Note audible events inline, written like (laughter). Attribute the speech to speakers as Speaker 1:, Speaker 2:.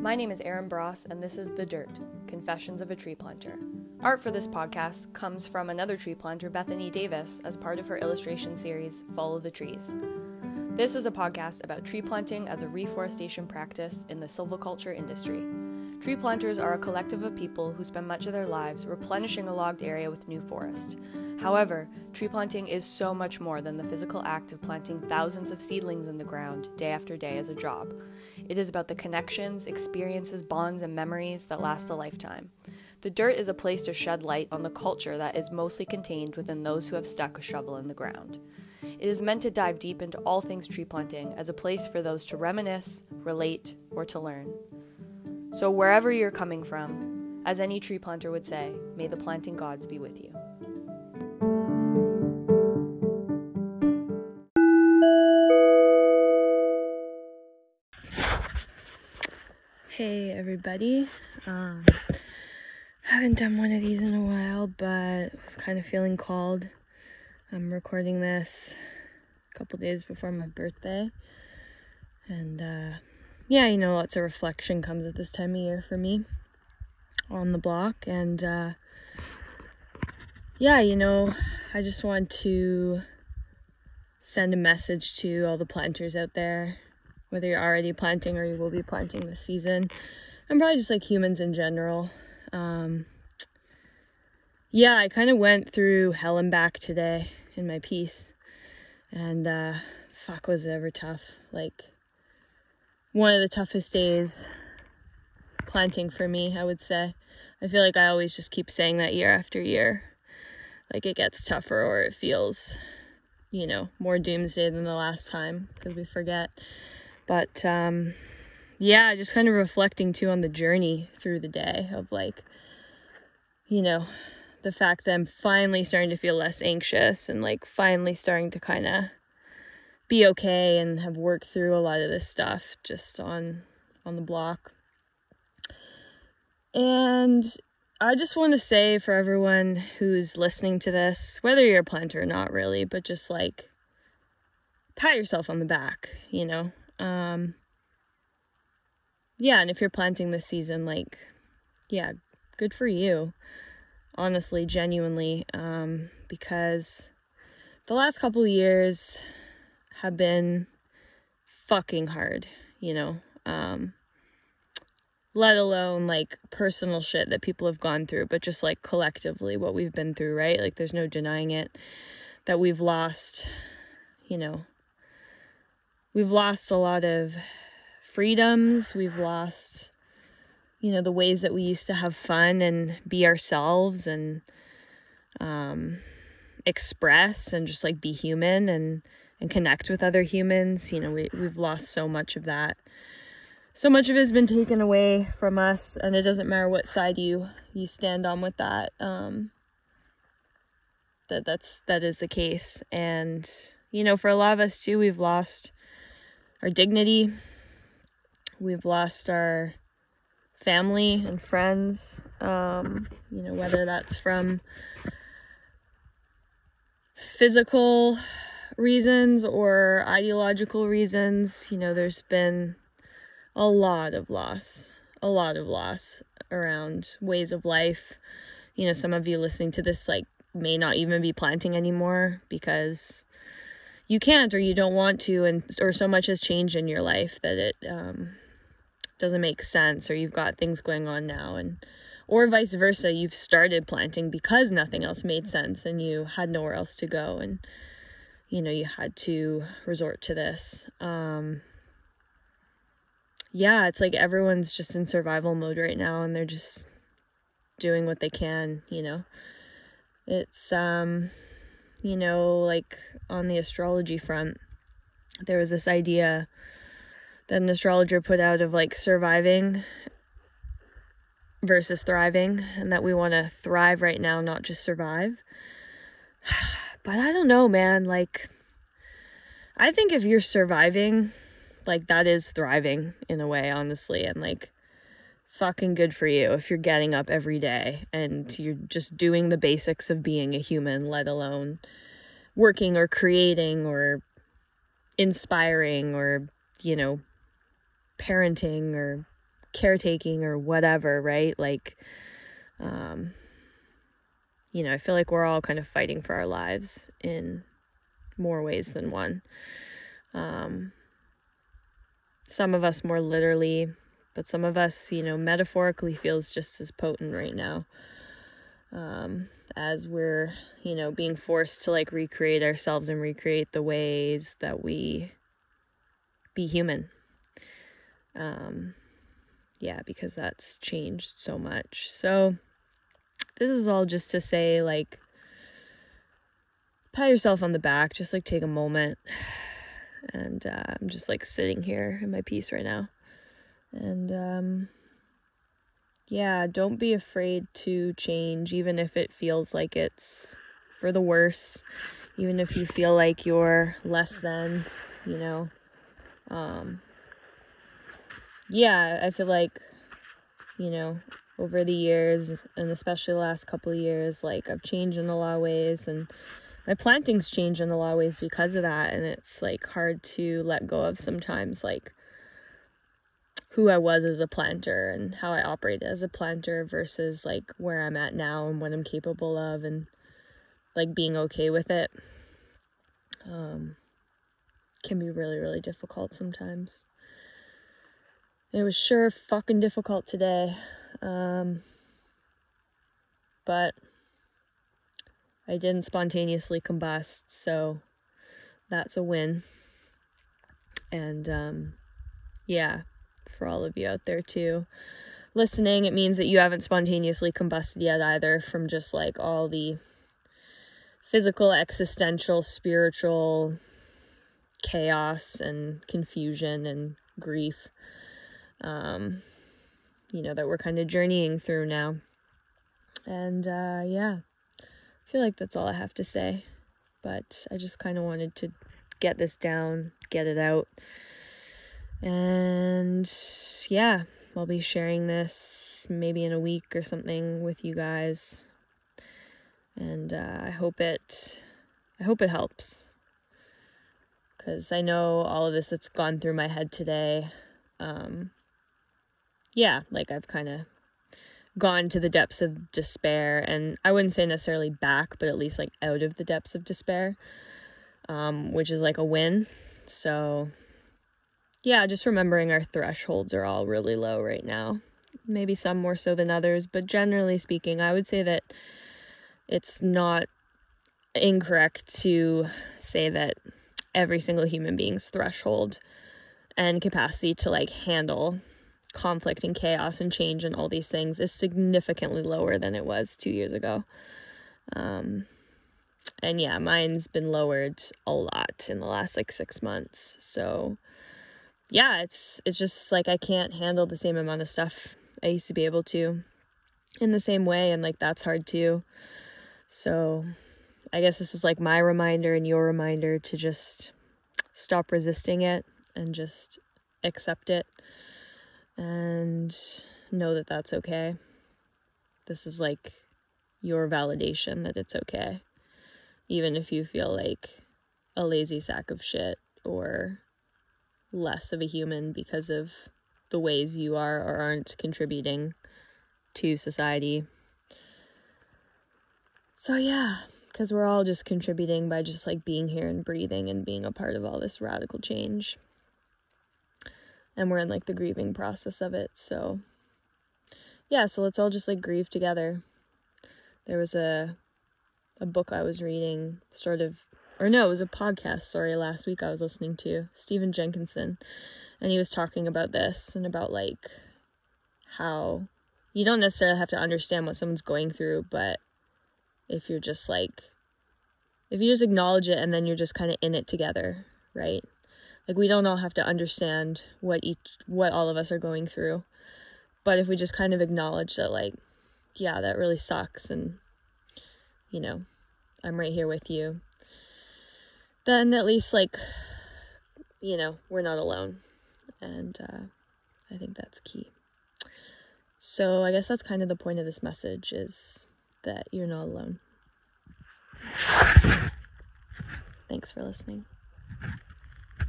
Speaker 1: My name is Aaron Bross, and this is The Dirt Confessions of a Tree Planter. Art for this podcast comes from another tree planter, Bethany Davis, as part of her illustration series, Follow the Trees. This is a podcast about tree planting as a reforestation practice in the silviculture industry. Tree planters are a collective of people who spend much of their lives replenishing a logged area with new forest. However, tree planting is so much more than the physical act of planting thousands of seedlings in the ground day after day as a job. It is about the connections, experiences, bonds, and memories that last a lifetime. The dirt is a place to shed light on the culture that is mostly contained within those who have stuck a shovel in the ground. It is meant to dive deep into all things tree planting as a place for those to reminisce, relate, or to learn. So, wherever you're coming from, as any tree planter would say, may the planting gods be with you. Hey, everybody. Um, haven't done one of these in a while, but was kind of feeling called. I'm recording this a couple days before my birthday. And, uh, yeah, you know, lots of reflection comes at this time of year for me on the block. And uh, yeah, you know, I just want to send a message to all the planters out there, whether you're already planting or you will be planting this season, and probably just like humans in general. Um, yeah, I kind of went through hell and back today in my piece, and uh, fuck, was it ever tough. Like, one of the toughest days planting for me, I would say. I feel like I always just keep saying that year after year. Like it gets tougher or it feels, you know, more doomsday than the last time because we forget. But um yeah, just kind of reflecting too on the journey through the day of like you know, the fact that I'm finally starting to feel less anxious and like finally starting to kind of be okay and have worked through a lot of this stuff just on on the block. And I just want to say for everyone who's listening to this, whether you're a planter or not really, but just like pat yourself on the back, you know. Um yeah, and if you're planting this season like yeah, good for you. Honestly, genuinely um because the last couple years have been fucking hard, you know. Um, let alone like personal shit that people have gone through, but just like collectively what we've been through, right? Like there's no denying it that we've lost, you know, we've lost a lot of freedoms, we've lost you know the ways that we used to have fun and be ourselves and um express and just like be human and and connect with other humans. You know, we, we've lost so much of that. So much of it has been taken away from us, and it doesn't matter what side you you stand on with that. Um, that that's that is the case, and you know, for a lot of us too, we've lost our dignity. We've lost our family and friends. Um, you know, whether that's from physical reasons or ideological reasons, you know, there's been a lot of loss, a lot of loss around ways of life. You know, some of you listening to this, like, may not even be planting anymore because you can't or you don't want to, and or so much has changed in your life that it um, doesn't make sense, or you've got things going on now, and or vice versa, you've started planting because nothing else made sense and you had nowhere else to go, and you know, you had to resort to this. Um, yeah, it's like everyone's just in survival mode right now and they're just doing what they can, you know. It's, um, you know, like on the astrology front, there was this idea that an astrologer put out of like surviving versus thriving, and that we want to thrive right now, not just survive. (sighs) But I don't know, man. Like, I think if you're surviving, like, that is thriving in a way, honestly. And, like, fucking good for you if you're getting up every day and you're just doing the basics of being a human, let alone working or creating or inspiring or, you know, parenting or caretaking or whatever, right? Like, um, you know, I feel like we're all kind of fighting for our lives in more ways than one. Um, some of us more literally, but some of us, you know, metaphorically feels just as potent right now. Um, as we're, you know, being forced to like recreate ourselves and recreate the ways that we be human. Um, yeah, because that's changed so much. So, this is all just to say, like, pat yourself on the back, just like take a moment. (sighs) And uh, I'm just like sitting here in my piece right now. And, um, yeah, don't be afraid to change, even if it feels like it's for the worse, even if you feel like you're less than, you know. Um, yeah, I feel like, you know, over the years, and especially the last couple of years, like I've changed in a lot of ways, and my planting's changed in a lot of ways because of that, and it's like hard to let go of sometimes, like who I was as a planter and how I operated as a planter versus like where I'm at now and what I'm capable of, and like being okay with it. Um, can be really, really difficult sometimes. It was sure fucking difficult today. Um, but I didn't spontaneously combust, so that's a win. And um, yeah, for all of you out there too listening, it means that you haven't spontaneously combusted yet either from just like all the physical, existential, spiritual chaos and confusion and grief um, you know, that we're kind of journeying through now. And uh, yeah, I feel like that's all I have to say. But I just kind of wanted to get this down, get it out. And yeah, I'll be sharing this maybe in a week or something with you guys. And uh, I hope it I hope it helps. Cuz I know all of this that's gone through my head today um, yeah, like I've kind of gone to the depths of despair and I wouldn't say necessarily back, but at least like out of the depths of despair, um, which is like a win. So, yeah, just remembering our thresholds are all really low right now. Maybe some more so than others, but generally speaking, I would say that it's not incorrect to say that every single human being's threshold and capacity to like handle conflict and chaos and change and all these things is significantly lower than it was two years ago. Um, and yeah, mine's been lowered a lot in the last like six months. So yeah, it's it's just like I can't handle the same amount of stuff I used to be able to in the same way, and like that's hard too. So I guess this is like my reminder and your reminder to just stop resisting it and just accept it and know that that's okay. This is like your validation that it's okay. Even if you feel like a lazy sack of shit or less of a human because of the ways you are or aren't contributing to society. So, yeah, because we're all just contributing by just like being here and breathing and being a part of all this radical change and we're in like the grieving process of it. So yeah, so let's all just like grieve together. There was a a book I was reading, sort of or no, it was a podcast, sorry, last week I was listening to Stephen Jenkinson and he was talking about this and about like how you don't necessarily have to understand what someone's going through, but if you're just like if you just acknowledge it and then you're just kind of in it together, right? Like we don't all have to understand what each what all of us are going through. But if we just kind of acknowledge that like yeah, that really sucks and you know, I'm right here with you. Then at least like you know, we're not alone. And uh I think that's key. So I guess that's kind of the point of this message is that you're not alone. Thanks for listening.